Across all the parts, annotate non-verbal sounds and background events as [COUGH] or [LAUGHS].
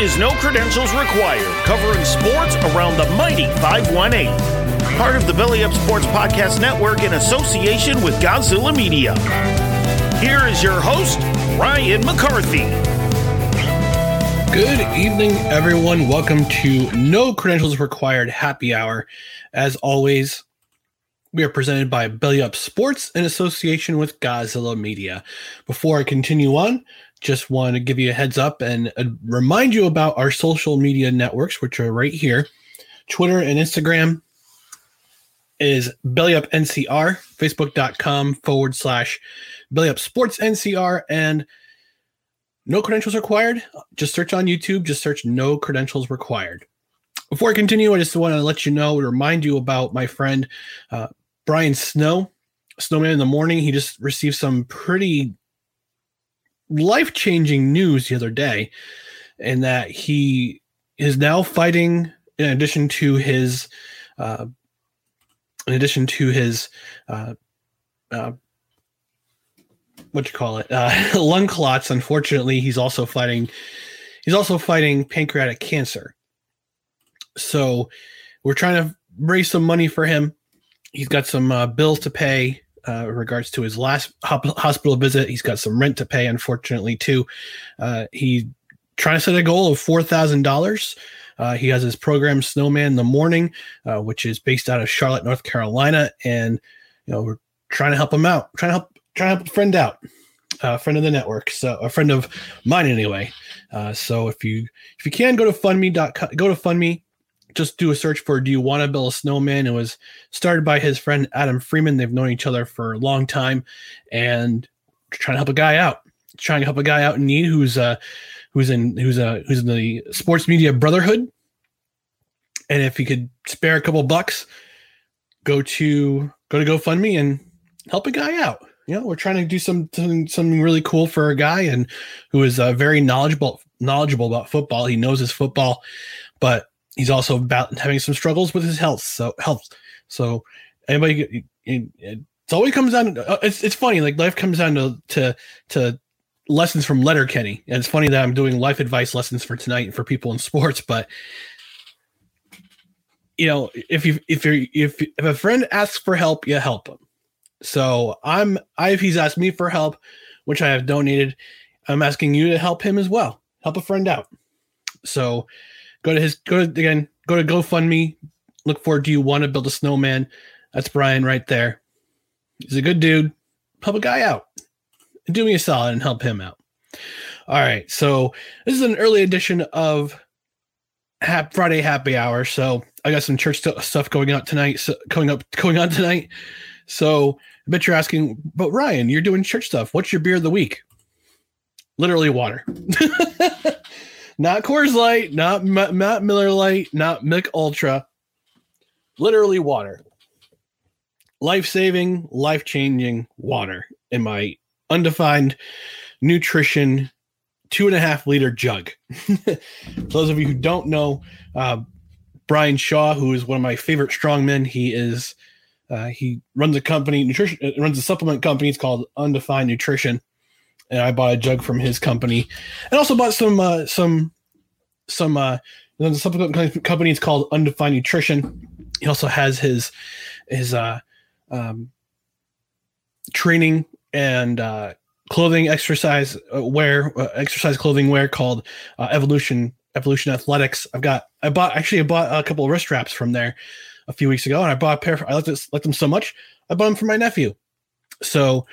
Is No Credentials Required, covering sports around the mighty 518. Part of the Belly Up Sports Podcast Network in association with Godzilla Media. Here is your host, Ryan McCarthy. Good evening, everyone. Welcome to No Credentials Required Happy Hour. As always, we are presented by Belly Up Sports in association with Godzilla Media. Before I continue on, just want to give you a heads up and uh, remind you about our social media networks, which are right here. Twitter and Instagram is Belly Up NCR, Facebook.com forward slash Belly Up Sports NCR, and no credentials required. Just search on YouTube, just search no credentials required. Before I continue, I just want to let you know, and remind you about my friend uh, Brian Snow, Snowman in the Morning. He just received some pretty life changing news the other day, and that he is now fighting, in addition to his, uh, in addition to his, uh, uh, what you call it, uh, [LAUGHS] lung clots. Unfortunately, he's also fighting, he's also fighting pancreatic cancer. So, we're trying to raise some money for him. He's got some uh, bills to pay uh, regards to his last hospital visit. He's got some rent to pay, unfortunately, too. Uh, he trying to set a goal of four thousand dollars. Uh, he has his program Snowman in the Morning, uh, which is based out of Charlotte, North Carolina, and you know we're trying to help him out, trying to help, trying to help a friend out, a friend of the network, so a friend of mine anyway. Uh, so if you if you can go to fundme.com, go to fundme just do a search for do you want to build a snowman? It was started by his friend adam freeman. They've known each other for a long time and trying to help a guy out trying to help a guy out in need who's uh who's in who's uh who's in the sports media brotherhood. And if you could spare a couple bucks go to go to gofundme and help a guy out. You know we're trying to do some something, something really cool for a guy and who is uh, very knowledgeable knowledgeable about football. He knows his football but he's also about having some struggles with his health. So health. So anybody, it, it's always comes down. To, it's it's funny. Like life comes down to to to lessons from Letterkenny, and it's funny that I'm doing life advice lessons for tonight for people in sports. But you know, if you if you if if a friend asks for help, you help him. So I'm I if he's asked me for help, which I have donated, I'm asking you to help him as well. Help a friend out. So go to his go to again go to GoFundMe. Look for do you want to build a snowman? That's Brian right there. He's a good dude. Help a guy out. do me a solid and help him out. All right, so this is an early edition of Hap- Friday Happy Hour. So I got some church stu- stuff going on tonight. So going up, going on tonight. So I bet you're asking, but Ryan, you're doing church stuff. What's your beer of the week? Literally water. [LAUGHS] not Coors Light, not M- not Miller Lite, not Mich Ultra. Literally water. Life saving, life changing water in my undefined nutrition two and a half liter jug. For [LAUGHS] those of you who don't know, uh, Brian Shaw, who is one of my favorite strongmen, he is uh, he runs a company, nutrition uh, runs a supplement company. It's called Undefined Nutrition, and I bought a jug from his company, and also bought some uh, some some uh, the supplement company. It's called Undefined Nutrition. He also has his his uh, um, training and uh, clothing exercise uh, wear uh, exercise clothing wear called uh, evolution evolution athletics i've got i bought actually i bought a couple of wrist straps from there a few weeks ago and i bought a pair for, i liked, this, liked them so much i bought them for my nephew so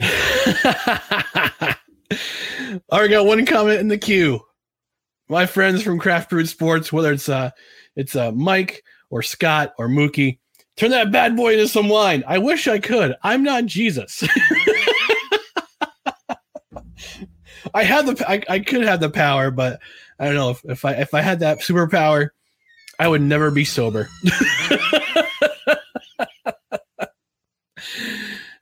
I already got one comment in the queue. My friends from craft brewed sports whether it's uh it's uh mike or scott or mookie turn that bad boy into some wine. I wish i could. I'm not jesus. [LAUGHS] I had the I, I could have the power, but I don't know. If, if I if I had that superpower, I would never be sober. [LAUGHS]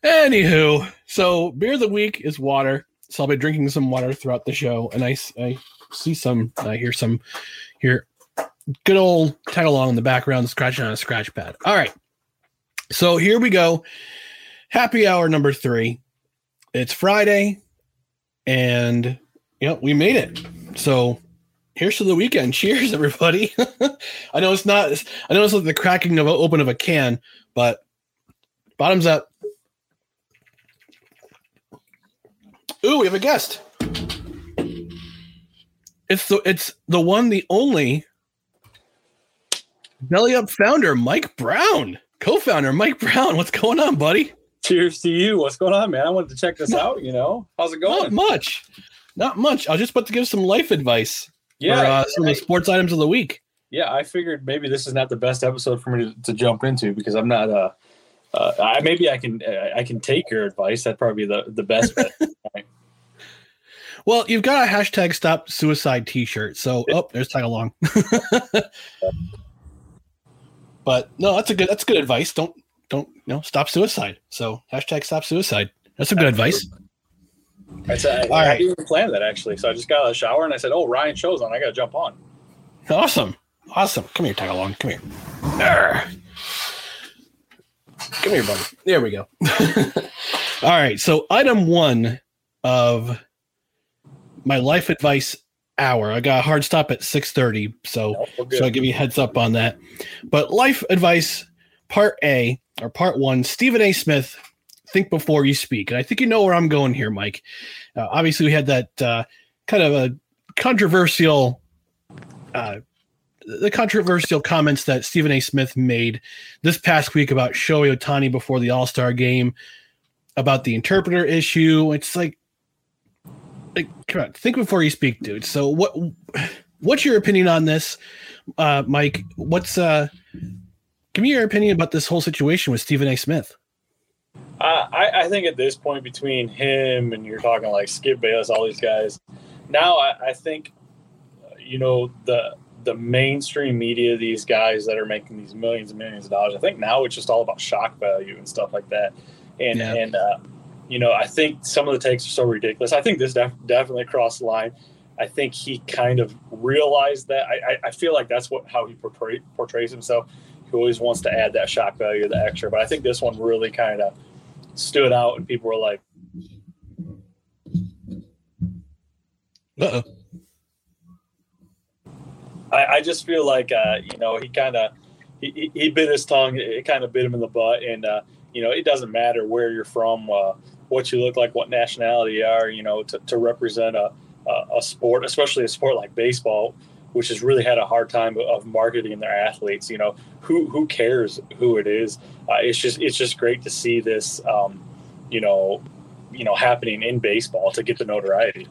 Anywho, so beer of the week is water. So I'll be drinking some water throughout the show, and I I see some I hear some here good old tag along in the background scratching on a scratch pad. All right. So here we go. Happy hour number three. It's Friday and know we made it so here's to the weekend [LAUGHS] cheers everybody [LAUGHS] i know it's not i know it's like the cracking of open of a can but bottoms up ooh we have a guest it's the it's the one the only belly up founder mike brown co-founder mike brown what's going on buddy cheers to you. What's going on, man? I wanted to check this out. You know, how's it going? Not much, not much. I was just about to give some life advice. Yeah, for, uh, some of the sports items of the week. Yeah, I figured maybe this is not the best episode for me to, to jump into because I'm not. Uh, uh, I, maybe I can uh, I can take your advice. That'd probably be the the best bet. [LAUGHS] Well, you've got a hashtag stop suicide T-shirt, so oh, there's tag along. [LAUGHS] but no, that's a good that's good advice. Don't don't you know stop suicide. So hashtag stop suicide. That's some good advice. I said, I, I right. didn't plan that actually. So I just got out of the shower and I said, "Oh, Ryan show's on. I got to jump on." Awesome, awesome. Come here, tag along. Come here. Arrgh. Come here, buddy. There we go. [LAUGHS] All right. So item one of my life advice hour. I got a hard stop at six thirty, so oh, so I'll give you a heads up on that. But life advice part A or part one, Stephen A. Smith, think before you speak. And I think you know where I'm going here, Mike. Uh, obviously, we had that uh, kind of a controversial, uh, the controversial comments that Stephen A. Smith made this past week about Shohei Ohtani before the All Star game, about the interpreter issue. It's like, come on, think before you speak, dude. So, what, what's your opinion on this, uh, Mike? What's uh, Give me your opinion about this whole situation with Stephen A. Smith. Uh, I, I, think at this point, between him and you're talking like Skip Bayless, all these guys, now I, I think, you know, the the mainstream media, these guys that are making these millions and millions of dollars, I think now it's just all about shock value and stuff like that. And yeah. and uh, you know, I think some of the takes are so ridiculous. I think this def- definitely crossed the line. I think he kind of realized that. I, I, I feel like that's what how he portray, portrays himself He always wants to add that shock value, the extra. But I think this one really kind of stood out, and people were like, "Uh oh." I, I just feel like uh, you know he kind of he, he bit his tongue. It kind of bit him in the butt, and uh, you know it doesn't matter where you're from, uh, what you look like, what nationality you are. You know to, to represent a, a a sport, especially a sport like baseball which has really had a hard time of marketing their athletes. You know, who who cares who it is? Uh, it's just it's just great to see this. Um, you know, you know happening in baseball to get the notoriety.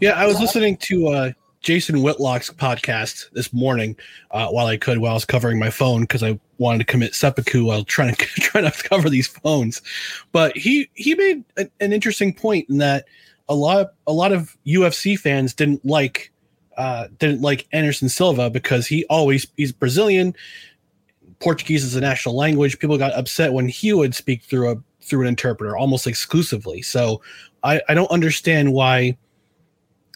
Yeah, I was listening to uh, Jason Whitlock's podcast this morning uh, while I could, while I was covering my phone because I wanted to commit seppuku while trying to [LAUGHS] trying to cover these phones. But he he made an, an interesting point in that a lot a lot of UFC fans didn't like uh, didn't like Anderson Silva because he always he's Brazilian. Portuguese is a national language. People got upset when he would speak through a through an interpreter almost exclusively. So I, I don't understand why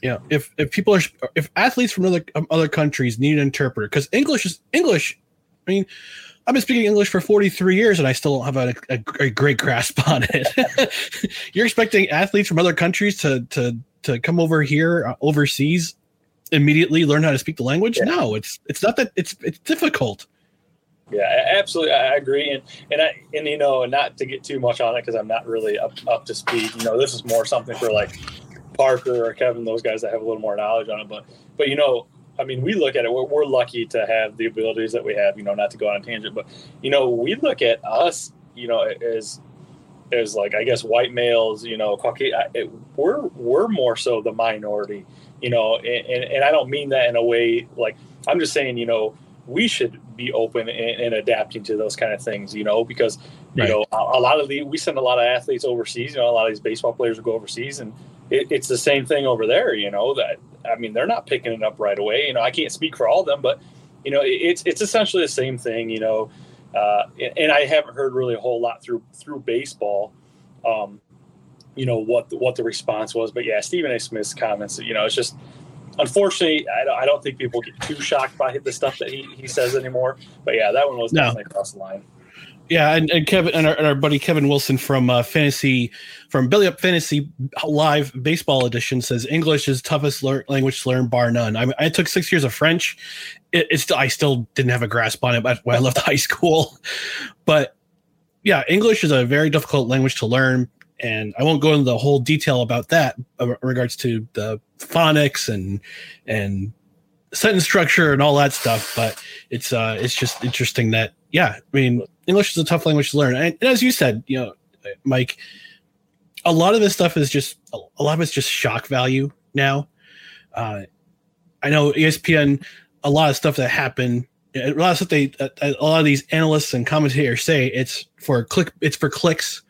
you know if if people are if athletes from other um, other countries need an interpreter because English is English. I mean, I've been speaking English for 43 years and I still don't have a, a, a great grasp on it. [LAUGHS] You're expecting athletes from other countries to to to come over here uh, overseas immediately learn how to speak the language? Yeah. No, it's it's not that it's it's difficult. Yeah, absolutely. I agree, and and I and you know, not to get too much on it because I'm not really up up to speed. You know, this is more something for like Parker or Kevin, those guys that have a little more knowledge on it. But but you know, I mean, we look at it. We're, we're lucky to have the abilities that we have. You know, not to go on a tangent, but you know, we look at us. You know, as as like I guess white males. You know. It, we're we're more so the minority. You know, and, and and I don't mean that in a way like I'm just saying. You know we should be open and, and, adapting to those kind of things, you know, because you right. know a, a, lot of the we send a lot of athletes overseas. You know, a lot of these baseball players will go overseas, and it, it's the same thing over there. You know that I mean they're not picking it up right away. You know, I can't speak for all of them, but you know it's it's essentially the same thing. You know, uh, and, I haven't heard really a whole lot through through baseball. Um, you know what the, what the response was, but yeah, Stephen A. Smith's comments. You know, it's just unfortunately, I don't, I don't think people get too shocked by the stuff that he, he says anymore. But yeah, that one was no. definitely across the line. Yeah, and, and Kevin and our, and our, buddy Kevin Wilson from uh, Fantasy from Belly Up Fantasy Live Baseball Edition says English is toughest lear- language to learn bar none. I, I took six years of French. It, it's I still didn't have a grasp on it when I left [LAUGHS] high school, but yeah, English is a very difficult language to learn and I won't go into the whole detail about that uh, regards to the phonics and and sentence structure and all that stuff. But it's uh it's just interesting that yeah, I mean English is a tough language to learn, and, and as you said, you know, Mike, a lot of this stuff is just a lot of it's just shock value now. Uh, I know ESPN, a lot of stuff that happened a lot of stuff they a lot of these analysts and commentators say it's for click it's for clicks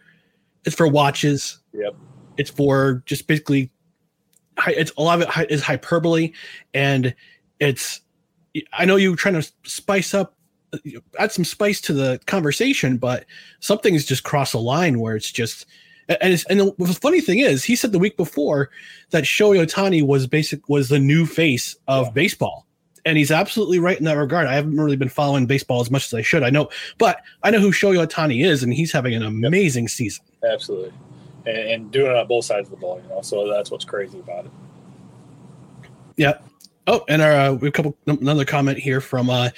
it's for watches. Yep. It's for just basically. It's a lot of it is hyperbole, and it's. I know you're trying to spice up, add some spice to the conversation, but something's just crossed a line where it's just. And it's, and the funny thing is, he said the week before that Shohei Ohtani was basic was the new face of yeah. baseball and he's absolutely right in that regard. I haven't really been following baseball as much as I should. I know, but I know who Shohei Ohtani is, and he's having an amazing yep. season. Absolutely, and, and, doing it on both sides of the ball. You know, so that's what's crazy about it. Yeah. Oh, and our uh, we have a couple another comment here from uh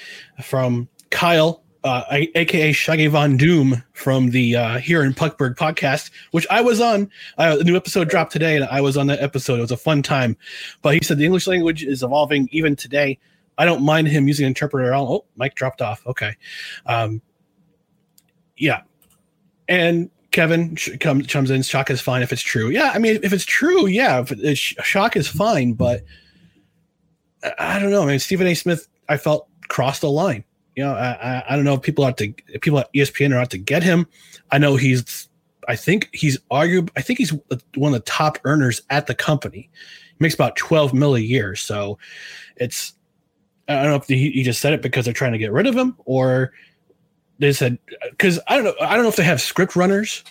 from Kyle uh, aka Shaggy Von Doom from the uh, here in Puckburg podcast, which I was on. Uh, a new episode dropped today, and I was on that episode. It was a fun time. But he said the English language is evolving even today. I don't mind him using an interpreter at all. Oh, Mike dropped off. Okay. Um, yeah. And Kevin comes comes in. Shock is fine if it's true. Yeah, I mean, if it's true, yeah, if it's, shock is fine. But I don't know. I mean, Stephen A. Smith, I felt crossed a line. You know, I, I don't know if people have to people at ESPN are out to get him. I know he's. I think he's argued. I think he's one of the top earners at the company. He makes about twelve mil a year. So, it's I don't know if he, he just said it because they're trying to get rid of him, or they said because I don't know. I don't know if they have script runners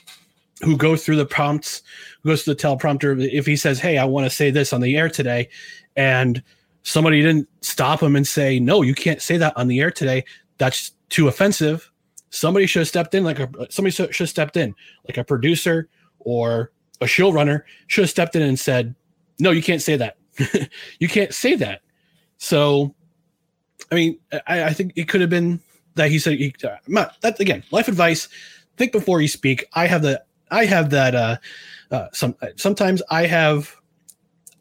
who go through the prompts, who goes to the teleprompter. If he says, "Hey, I want to say this on the air today," and somebody didn't stop him and say, "No, you can't say that on the air today. That's too offensive." Somebody should have stepped in, like a somebody should have stepped in, like a producer or a showrunner should have stepped in and said, "No, you can't say that. [LAUGHS] you can't say that." So I mean, I, I think it could have been that he said he, uh, that again. Life advice: think before you speak. I have the I have that. Uh, uh, some sometimes I have.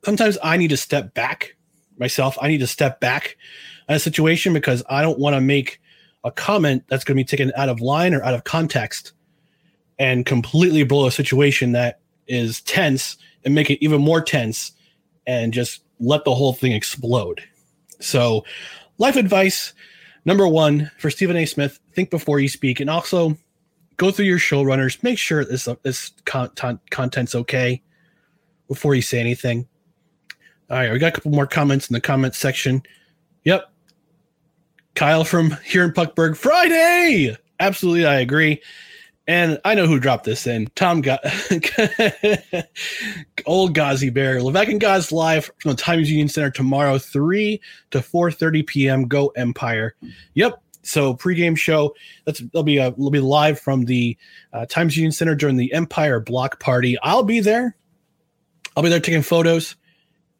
Sometimes I need to step back myself. I need to step back in a situation because I don't want to make a comment that's going to be taken out of line or out of context and completely blow a situation that is tense and make it even more tense and just let the whole thing explode. So, life advice number one for Stephen A. Smith: think before you speak, and also go through your showrunners. Make sure this this content content's okay before you say anything. All right, we got a couple more comments in the comments section. Yep, Kyle from here in Puckburg, Friday. Absolutely, I agree. And I know who dropped this in. Tom got [LAUGHS] old Gazi Bear. Levesque and Gaz live from the Times Union Center tomorrow, 3 to 4:30 p.m. Go Empire. Yep. So pregame show. That's they'll be uh, will be live from the uh, Times Union Center during the Empire Block Party. I'll be there. I'll be there taking photos,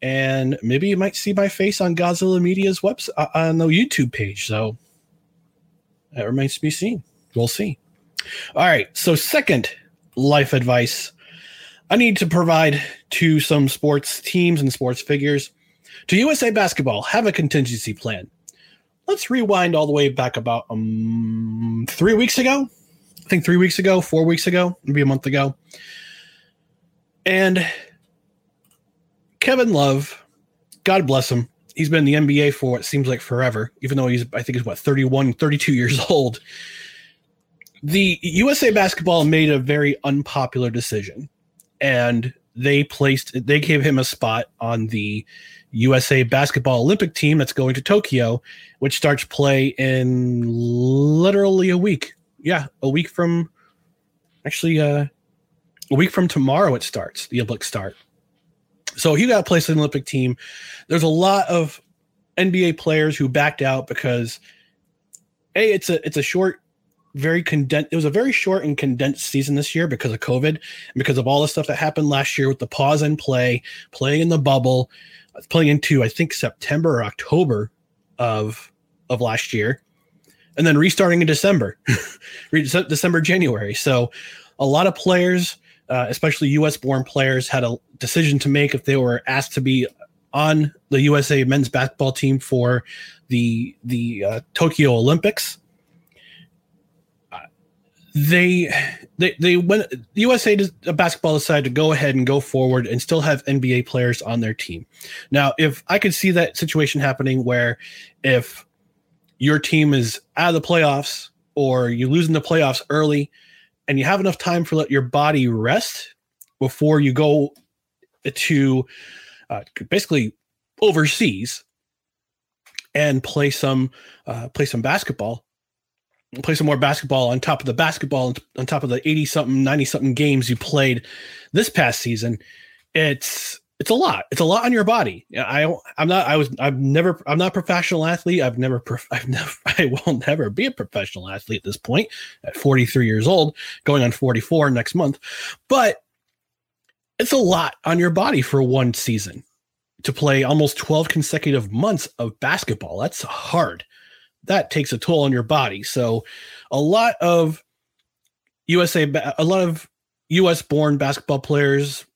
and maybe you might see my face on Godzilla Media's website uh, on the YouTube page. So that remains to be seen. We'll see. All right. So, second life advice I need to provide to some sports teams and sports figures. To USA Basketball, have a contingency plan. Let's rewind all the way back about um, three weeks ago. I think three weeks ago, four weeks ago, maybe a month ago. And Kevin Love, God bless him, he's been in the NBA for what seems like forever, even though he's, I think, he's what, 31, 32 years [LAUGHS] old the USA Basketball made a very unpopular decision, and they placed they gave him a spot on the USA Basketball Olympic team that's going to Tokyo, which starts play in literally a week. Yeah, a week from actually uh, a week from tomorrow it starts. The Olympic start. So he got placed in the Olympic team. There's a lot of NBA players who backed out because a it's a it's a short very condensed. It was a very short and condensed season this year because of COVID and because of all the stuff that happened last year with the pause and play, playing in the bubble, uh, playing into I think September or October of of last year, and then restarting in December, [LAUGHS] December January. So a lot of players, uh, especially U.S. born players, had a decision to make if they were asked to be on the USA men's basketball team for the the uh, Tokyo Olympics they they they went USA basketball decided to go ahead and go forward and still have NBA players on their team. Now, if I could see that situation happening where if your team is out of the playoffs or you lose in the playoffs early and you have enough time for let your body rest before you go to uh, basically overseas and play some uh, play some basketball play some more basketball on top of the basketball on top of the 80 something 90 something games you played this past season. It's it's a lot. It's a lot on your body. I i'm not i was i've never i'm not a professional athlete. I've never [LAUGHS] i've never [LAUGHS] i will never be a professional athlete at this point at 43 years old going on 44 next month. But it's a lot on your body for one season to play almost 12 consecutive months of basketball. That's hard. That takes a toll on your body. So a lot of USA, a lot of US born basketball players,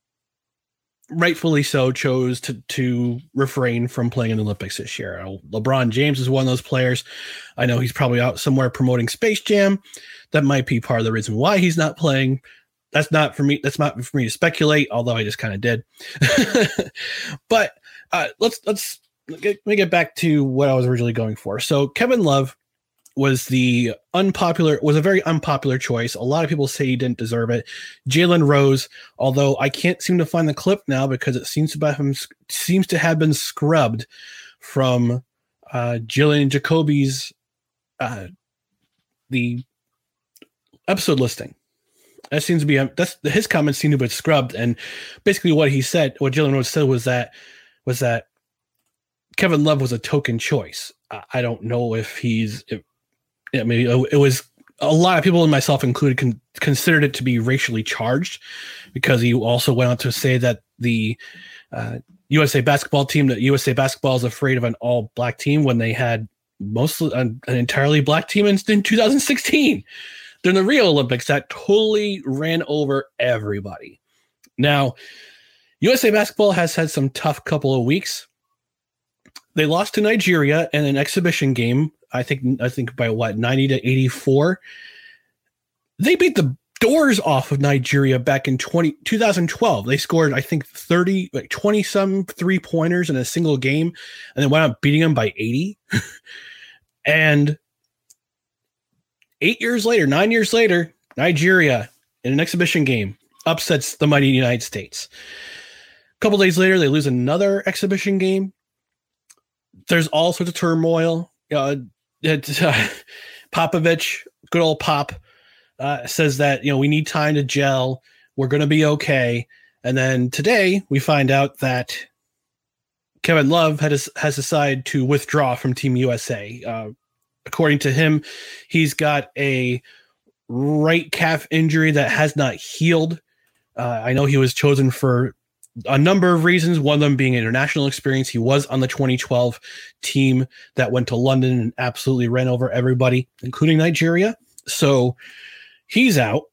rightfully so, chose to, to refrain from playing in the Olympics this year. LeBron James is one of those players. I know he's probably out somewhere promoting Space Jam. That might be part of the reason why he's not playing. That's not for me. That's not for me to speculate, although I just kind of did. [LAUGHS] but uh, let's let's let me get back to what I was originally going for. So Kevin Love was the unpopular was a very unpopular choice. A lot of people say he didn't deserve it. Jalen Rose, although I can't seem to find the clip now because it seems to have seems to have been scrubbed from uh, Jillian Jacoby's uh, the episode listing. That seems to be that's his comments seem to be scrubbed, and basically what he said, what Jalen Rose said was that was that Kevin Love was a token choice. I don't know if he's. If, I mean, it was a lot of people, and myself included, con- considered it to be racially charged because he also went on to say that the uh, USA basketball team, that USA basketball is afraid of an all black team when they had mostly an, an entirely black team in, in 2016 during the Rio Olympics that totally ran over everybody. Now, USA basketball has had some tough couple of weeks they lost to Nigeria in an exhibition game. I think I think by what ninety to eighty four. They beat the doors off of Nigeria back in 20, 2012. They scored, I think, 30, like 20 some three pointers in a single game, and then went out beating them by 80. [LAUGHS] and eight years later, nine years later, Nigeria in an exhibition game upsets the mighty United States. A couple days later, they lose another exhibition game. There's all sorts of turmoil. Uh, it, [LAUGHS] uh, Popovich, good old Pop, uh, says that you know we need time to gel. We're going to be okay. And then today we find out that Kevin Love has has decided to withdraw from Team USA. Uh, according to him, he's got a right calf injury that has not healed. Uh, I know he was chosen for a number of reasons, one of them being international experience. He was on the 2012 team that went to London and absolutely ran over everybody, including Nigeria. So he's out.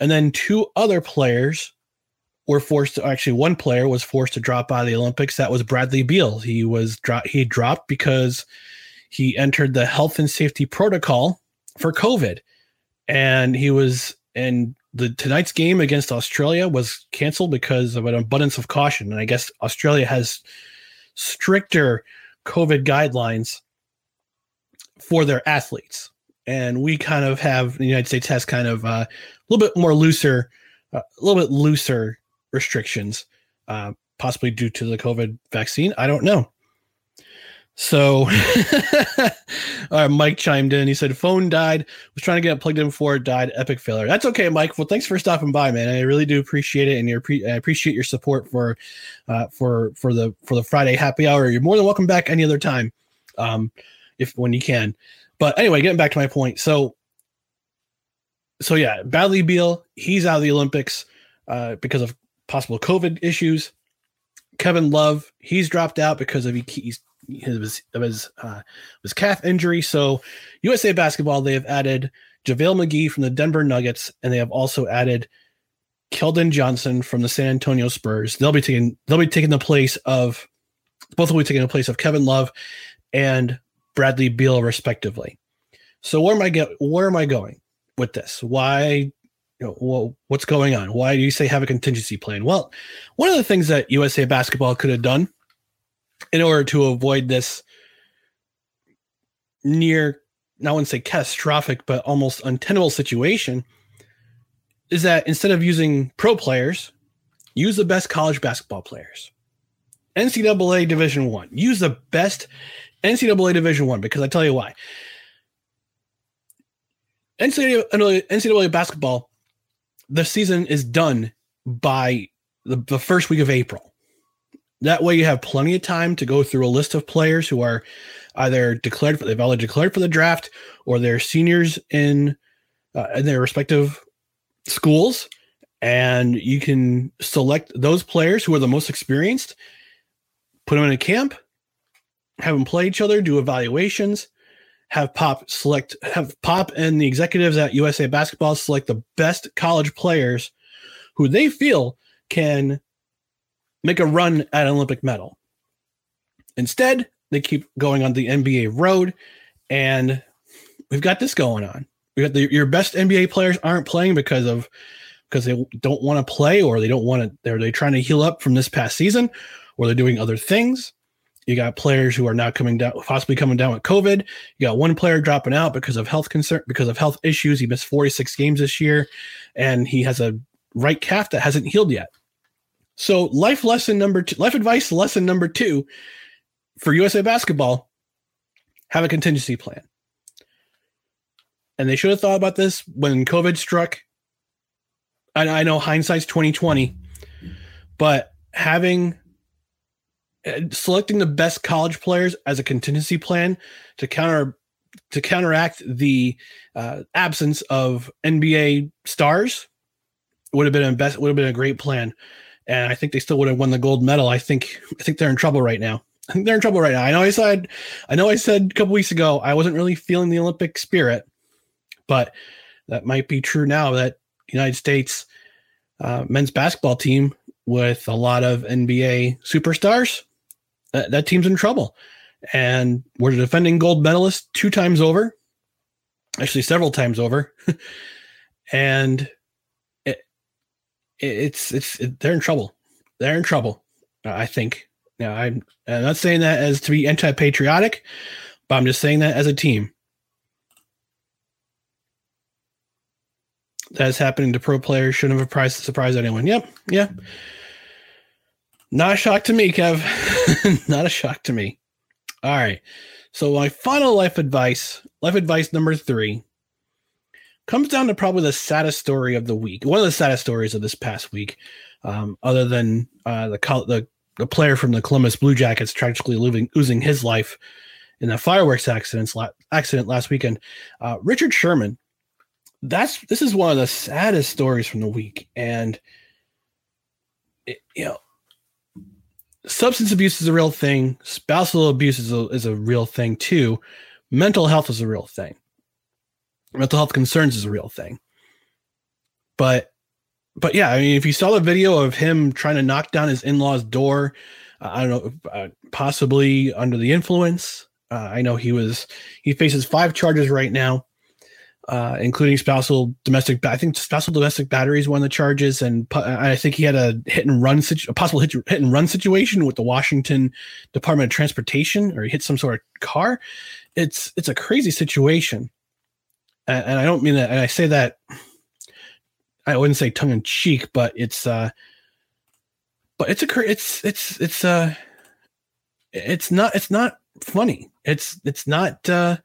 And then two other players were forced to actually one player was forced to drop out of the Olympics. That was Bradley Beal. He was dro- he dropped because he entered the health and safety protocol for COVID. And he was and the tonight's game against Australia was canceled because of an abundance of caution. And I guess Australia has stricter COVID guidelines for their athletes. And we kind of have the United States has kind of uh, a little bit more looser, uh, a little bit looser restrictions, uh, possibly due to the COVID vaccine. I don't know. So [LAUGHS] uh, Mike chimed in. He said, phone died. Was trying to get it plugged in before it died. Epic failure. That's okay, Mike. Well, thanks for stopping by, man. I really do appreciate it. And you I appreciate your support for, uh, for, for the, for the Friday happy hour. You're more than welcome back any other time. Um, if, when you can, but anyway, getting back to my point. So, so yeah, Bradley Beal, he's out of the Olympics, uh, because of possible COVID issues. Kevin Love, he's dropped out because of he, he's his his uh, his calf injury. So USA basketball they have added JaVale McGee from the Denver Nuggets, and they have also added Keldon Johnson from the San Antonio Spurs. They'll be taking they'll be taking the place of both will be taking the place of Kevin Love and Bradley Beal respectively. So where am I get where am I going with this? Why you know, well, what's going on? Why do you say have a contingency plan? Well, one of the things that USA basketball could have done in order to avoid this near, I wouldn't say catastrophic, but almost untenable situation, is that instead of using pro players, use the best college basketball players. NCAA Division One. Use the best NCAA Division One because I tell you why. NCAA, NCAA basketball, the season is done by the, the first week of April. That way, you have plenty of time to go through a list of players who are either declared for they've already declared for the draft or they're seniors in uh, in their respective schools, and you can select those players who are the most experienced, put them in a camp, have them play each other, do evaluations, have Pop select have Pop and the executives at USA Basketball select the best college players who they feel can make a run at an Olympic medal. Instead, they keep going on the NBA road, and we've got this going on. We got the, your best NBA players aren't playing because of because they don't want to play or they don't want to. They're they trying to heal up from this past season, or they're doing other things. You got players who are now coming down, possibly coming down with COVID. You got one player dropping out because of health concern, because of health issues. He missed 46 games this year, and he has a right calf that hasn't healed yet. So, life lesson number two, life advice lesson number two for USA basketball have a contingency plan. And they should have thought about this when COVID struck. And I know hindsight's 2020, but having uh, selecting the best college players as a contingency plan to counter to counteract the uh, absence of NBA stars would have been a best would have been a great plan and I think they still would have won the gold medal. I think I think they're in trouble right now. I think they're in trouble right now. I know I said I know I said a couple weeks ago I wasn't really feeling the Olympic spirit, but that might be true now that United States uh, men's basketball team with a lot of NBA superstars, that, that team's in trouble. And we're defending gold medalists two times over, actually several times over. [LAUGHS] and it's it's it, they're in trouble. They're in trouble. Uh, I think. Now I'm, I'm not saying that as to be anti-patriotic, but I'm just saying that as a team. That's happening to pro players shouldn't have surprised surprise anyone. Yep, yeah. Not a shock to me, Kev. [LAUGHS] Not a shock to me. All right. So my final life advice, life advice number three, comes down to probably the saddest story of the week. One of the saddest stories of this past week, um, other than uh, the, the the player from the Columbus Blue Jackets tragically losing losing his life in a fireworks accident accident last weekend. Uh, Richard Sherman. That's this is one of the saddest stories from the week, and it, you know substance abuse is a real thing. Spousal abuse is a, is a real thing too. Mental health is a real thing. Mental health concerns is a real thing. But, but yeah, I mean, if you saw the video of him trying to knock down his in law's door, uh, I don't know, uh, possibly under the influence. Uh, I know he was, he faces five charges right now uh, including spousal domestic. I think spousal domestic battery is one of the charges, and I think he had a hit and run, situ- a possible hit, hit and run situation with the Washington Department of Transportation, or he hit some sort of car. It's it's a crazy situation, and, I don't mean that. And I say that I wouldn't say tongue in cheek, but it's uh, but it's a it's it's it's uh, it's not it's not funny. It's it's not uh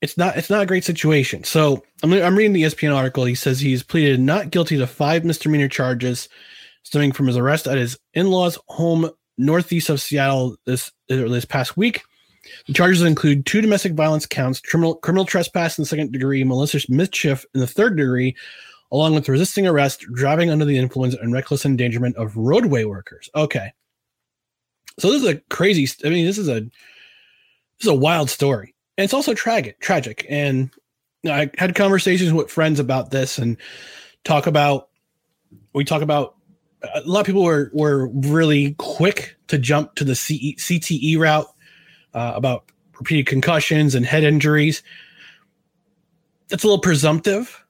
it's not it's not a great situation. So I'm I'm reading the ESPN article. He says he's pleaded not guilty to five misdemeanor charges stemming from his arrest at his in-laws' home northeast of Seattle this this past week. The charges include two domestic violence counts, criminal criminal trespass in the second degree, malicious mischief in the third degree, along with resisting arrest, driving under the influence, and reckless endangerment of roadway workers. Okay, so this is a crazy. I mean, this is a this is a wild story and it's also tragic tragic and i had conversations with friends about this and talk about we talk about a lot of people were were really quick to jump to the CTE route uh, about repeated concussions and head injuries. That's a little presumptive,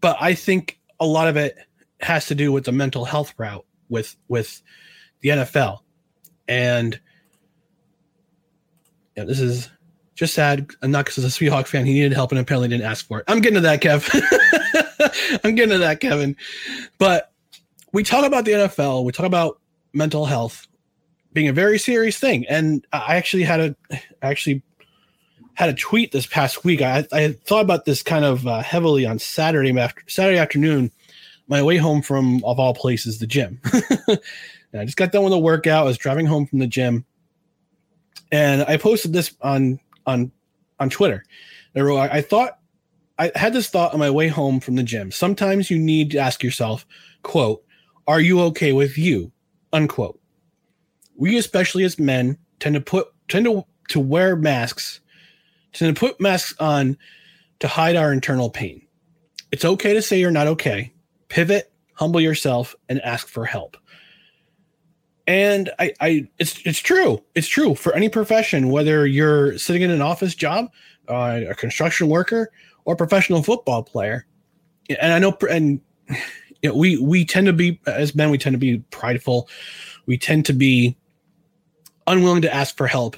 but I think a lot of it has to do with the mental health route with with the NFL. And yeah, this is just sad. I'm Not because he's a Seahawk fan. He needed help and apparently didn't ask for it. I'm getting to that, Kev. [LAUGHS] I'm getting to that, Kevin. But we talk about the NFL. We talk about mental health being a very serious thing. And I actually had a, I actually had a tweet this past week. I, I thought about this kind of uh, heavily on Saturday after Saturday afternoon, my way home from of all places, the gym. [LAUGHS] I just got done with a workout. I was driving home from the gym, and I posted this on on on Twitter. I wrote, I thought I had this thought on my way home from the gym. Sometimes you need to ask yourself, quote, are you okay with you? Unquote. We, especially as men, tend to put tend to, to wear masks, tend to put masks on to hide our internal pain. It's okay to say you're not okay. Pivot, humble yourself, and ask for help. And I, I, it's it's true. It's true for any profession, whether you're sitting in an office job, uh, a construction worker, or professional football player. And I know, and you know, we we tend to be as men, we tend to be prideful. We tend to be unwilling to ask for help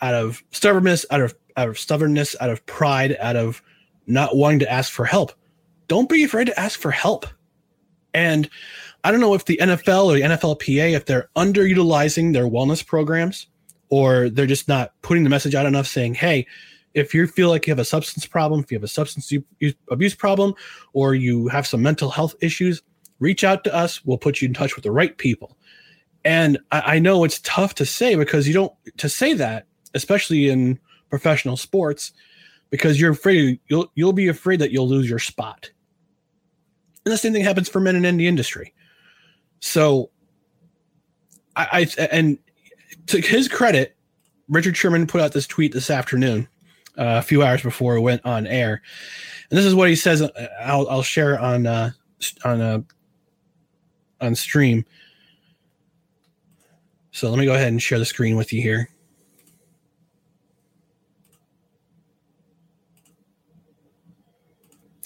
out of stubbornness, out of out of stubbornness, out of pride, out of not wanting to ask for help. Don't be afraid to ask for help. And I don't know if the NFL or the NFLPA, if they're underutilizing their wellness programs or they're just not putting the message out enough saying, hey, if you feel like you have a substance problem, if you have a substance abuse problem, or you have some mental health issues, reach out to us. We'll put you in touch with the right people. And I, I know it's tough to say because you don't to say that, especially in professional sports, because you're afraid you'll you'll be afraid that you'll lose your spot. And the same thing happens for men in the industry. So I, I and to his credit, Richard Sherman put out this tweet this afternoon, uh, a few hours before it went on air, and this is what he says. Uh, I'll, I'll share on uh, on uh, on stream. So let me go ahead and share the screen with you here.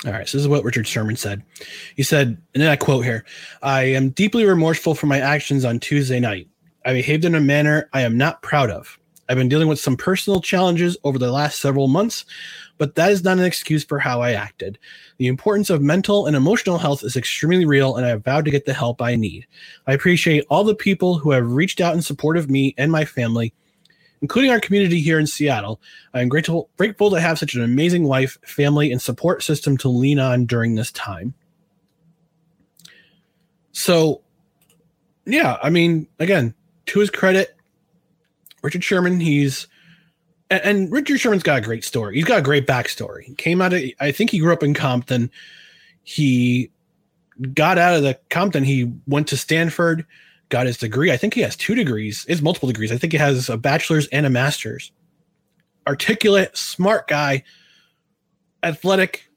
All right, so this is what Richard Sherman said. He said, and then I quote here I am deeply remorseful for my actions on Tuesday night. I behaved in a manner I am not proud of. I've been dealing with some personal challenges over the last several months, but that is not an excuse for how I acted. The importance of mental and emotional health is extremely real, and I have vowed to get the help I need. I appreciate all the people who have reached out in support of me and my family, including our community here in Seattle. I am grateful, grateful to have such an amazing wife, family, and support system to lean on during this time. So, yeah, I mean, again, to his credit, Richard Sherman, he's and, and, Richard Sherman's got a great story. He's got a great backstory. He came out of I think he grew up in Compton. He got out of the Compton. He went to Stanford, got his degree. I think he has two degrees. It's multiple degrees. I think he has a bachelor's and a master's. Articulate, smart guy, athletic,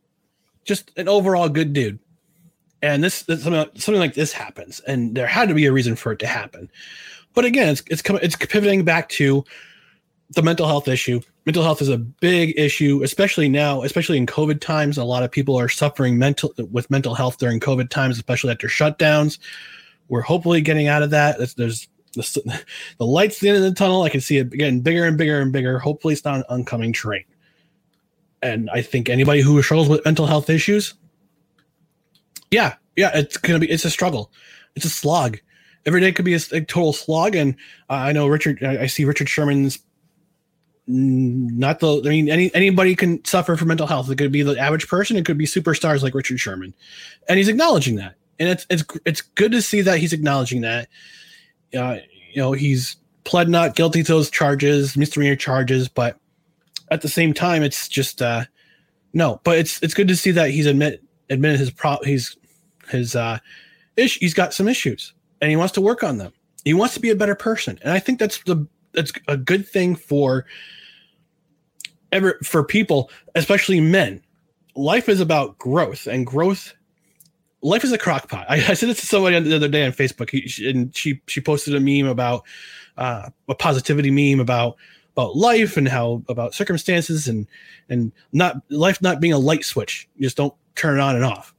just an overall good dude. And this, this something, something like this happens, and there had to be a reason for it to happen. But again, it's it's coming it's pivoting back to the mental health issue. Mental health is a big issue, especially now, especially in COVID times. A lot of people are suffering mental with mental health during COVID times, especially after shutdowns. We're hopefully getting out of that. There's, there's the, [LAUGHS] the lights at the end of the tunnel. I can see it getting bigger and bigger and bigger. Hopefully, it's not an oncoming train. And I think anybody who struggles with mental health issues, yeah, yeah, it's gonna be it's a struggle. It's a slog. Every day could be a, a total slog. And uh, I know Richard. I, I see Richard Sherman's not the i mean any anybody can suffer from mental health. It could be the average person. It could be superstars like richard sherman. And he's acknowledging that. And it's it's it's good to see that he's acknowledging that. Uh, you know he's pled not guilty to those charges misdemeanor charges but at the same time it's just uh no but it's it's good to see that he's admit admitted his pro he's his uh ish he's got some issues and he wants to work on them he wants to be a better person and i think that's the that's a good thing for ever for people, especially men, life is about growth and growth. Life is a crockpot. I, I said this to somebody the other day on Facebook, and she she posted a meme about uh, a positivity meme about about life and how about circumstances and and not life not being a light switch. You just don't turn it on and off.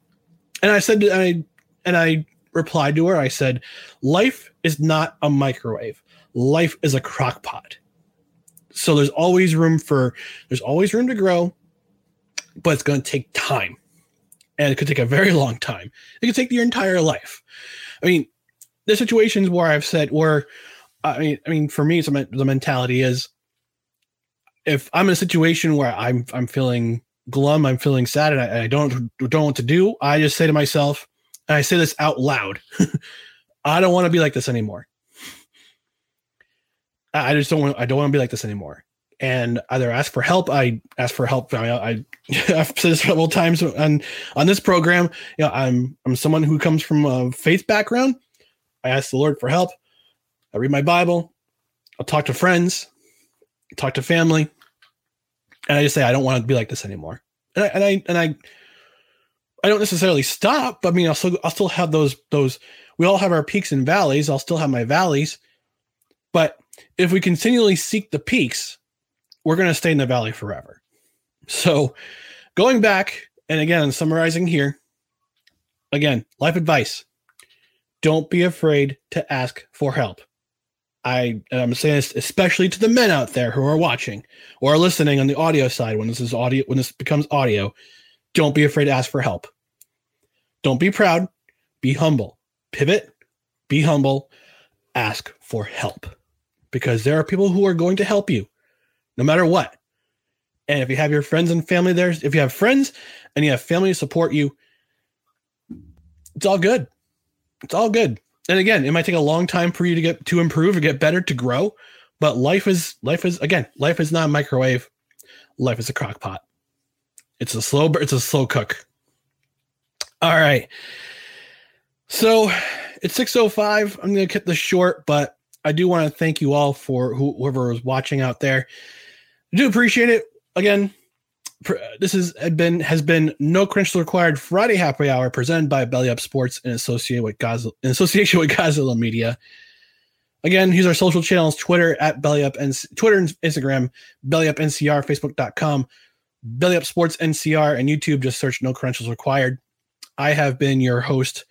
And I said, I and I replied to her. I said, life is not a microwave. Life is a crockpot so there's always room for there's always room to grow but it's going to take time and it could take a very long time it could take your entire life i mean there's situations where i've said where i mean i mean for me the mentality is if i'm in a situation where i'm i'm feeling glum i'm feeling sad and I, I don't don't know what to do i just say to myself and i say this out loud [LAUGHS] i don't want to be like this anymore I just don't want. I don't want to be like this anymore. And either ask for help. I ask for help. I, have [LAUGHS] said this several times on on this program. You know, I'm I'm someone who comes from a faith background. I ask the Lord for help. I read my Bible. I'll talk to friends, talk to family, and I just say I don't want to be like this anymore. And I and I and I I don't necessarily stop. I mean, I'll still I'll still have those those. We all have our peaks and valleys. I'll still have my valleys, but if we continually seek the peaks, we're going to stay in the valley forever. So, going back and again, summarizing here, again, life advice don't be afraid to ask for help. I am saying this especially to the men out there who are watching or listening on the audio side when this is audio, when this becomes audio. Don't be afraid to ask for help. Don't be proud, be humble. Pivot, be humble, ask for help because there are people who are going to help you no matter what. And if you have your friends and family there, if you have friends and you have family to support you, it's all good. It's all good. And again, it might take a long time for you to get to improve or get better to grow, but life is life is again, life is not a microwave. Life is a crock pot. It's a slow it's a slow cook. All right. So it's 605. I'm gonna cut this short, but I do want to thank you all for whoever is watching out there. I do appreciate it. Again, this has been has been no credentials required Friday happy hour presented by Belly Up Sports in association with Godzilla, in association with Godzilla Media. Again, here's our social channels: Twitter at Belly Up and Twitter and Instagram, Belly Up NCR, Facebook.com Belly Up Sports NCR and YouTube. Just search No Credentials Required. I have been your host,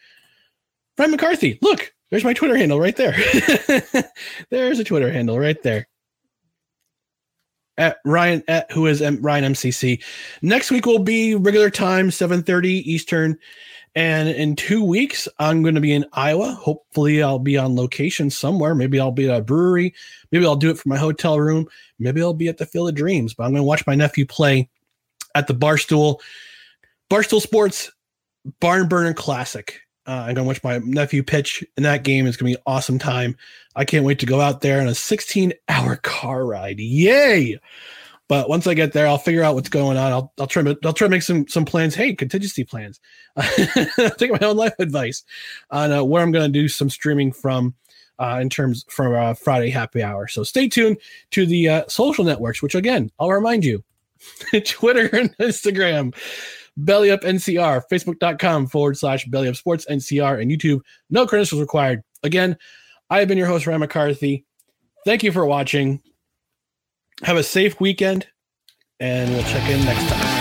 Ryan McCarthy. Look, there's my Twitter handle right there. [LAUGHS] there's a Twitter handle right there. At Ryan at who is M- Ryan MCC. Next week will be regular time, 7:30 Eastern. And in two weeks, I'm going to be in Iowa. Hopefully, I'll be on location somewhere. Maybe I'll be at a brewery. Maybe I'll do it from my hotel room. Maybe I'll be at the Field of Dreams. But I'm going to watch my nephew play at the Barstool Barstool Sports Barn Burner Classic. Uh, I'm to watch my nephew pitch in that game. It's to be an awesome time. I can't wait to go out there on a 16 hour car ride. Yay! But once I get there, I'll figure out what's going on. I'll, I'll try I'll try to make some some plans. Hey, contingency plans. [LAUGHS] Take my own life advice on uh, where I'm going to do some streaming from uh, in terms for uh, Friday happy hour. So stay tuned to the uh, social networks, which again I'll remind you, [LAUGHS] Twitter and Instagram. Belly Up NCR, Facebook.com forward slash Belly Up Sports NCR, and YouTube. No credentials required. Again, I have been your host, Ryan McCarthy. Thank you for watching. Have a safe weekend, and we'll check in next time.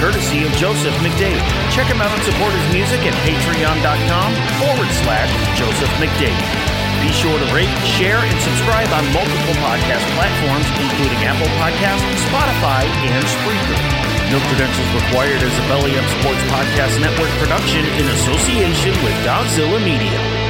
Courtesy of Joseph McDade. Check him out and support his music at patreon.com forward slash Joseph McDade. Be sure to rate, share, and subscribe on multiple podcast platforms, including Apple Podcasts, Spotify, and Spreaker. No credentials required as a Belly Up Sports Podcast Network production in association with Godzilla Media.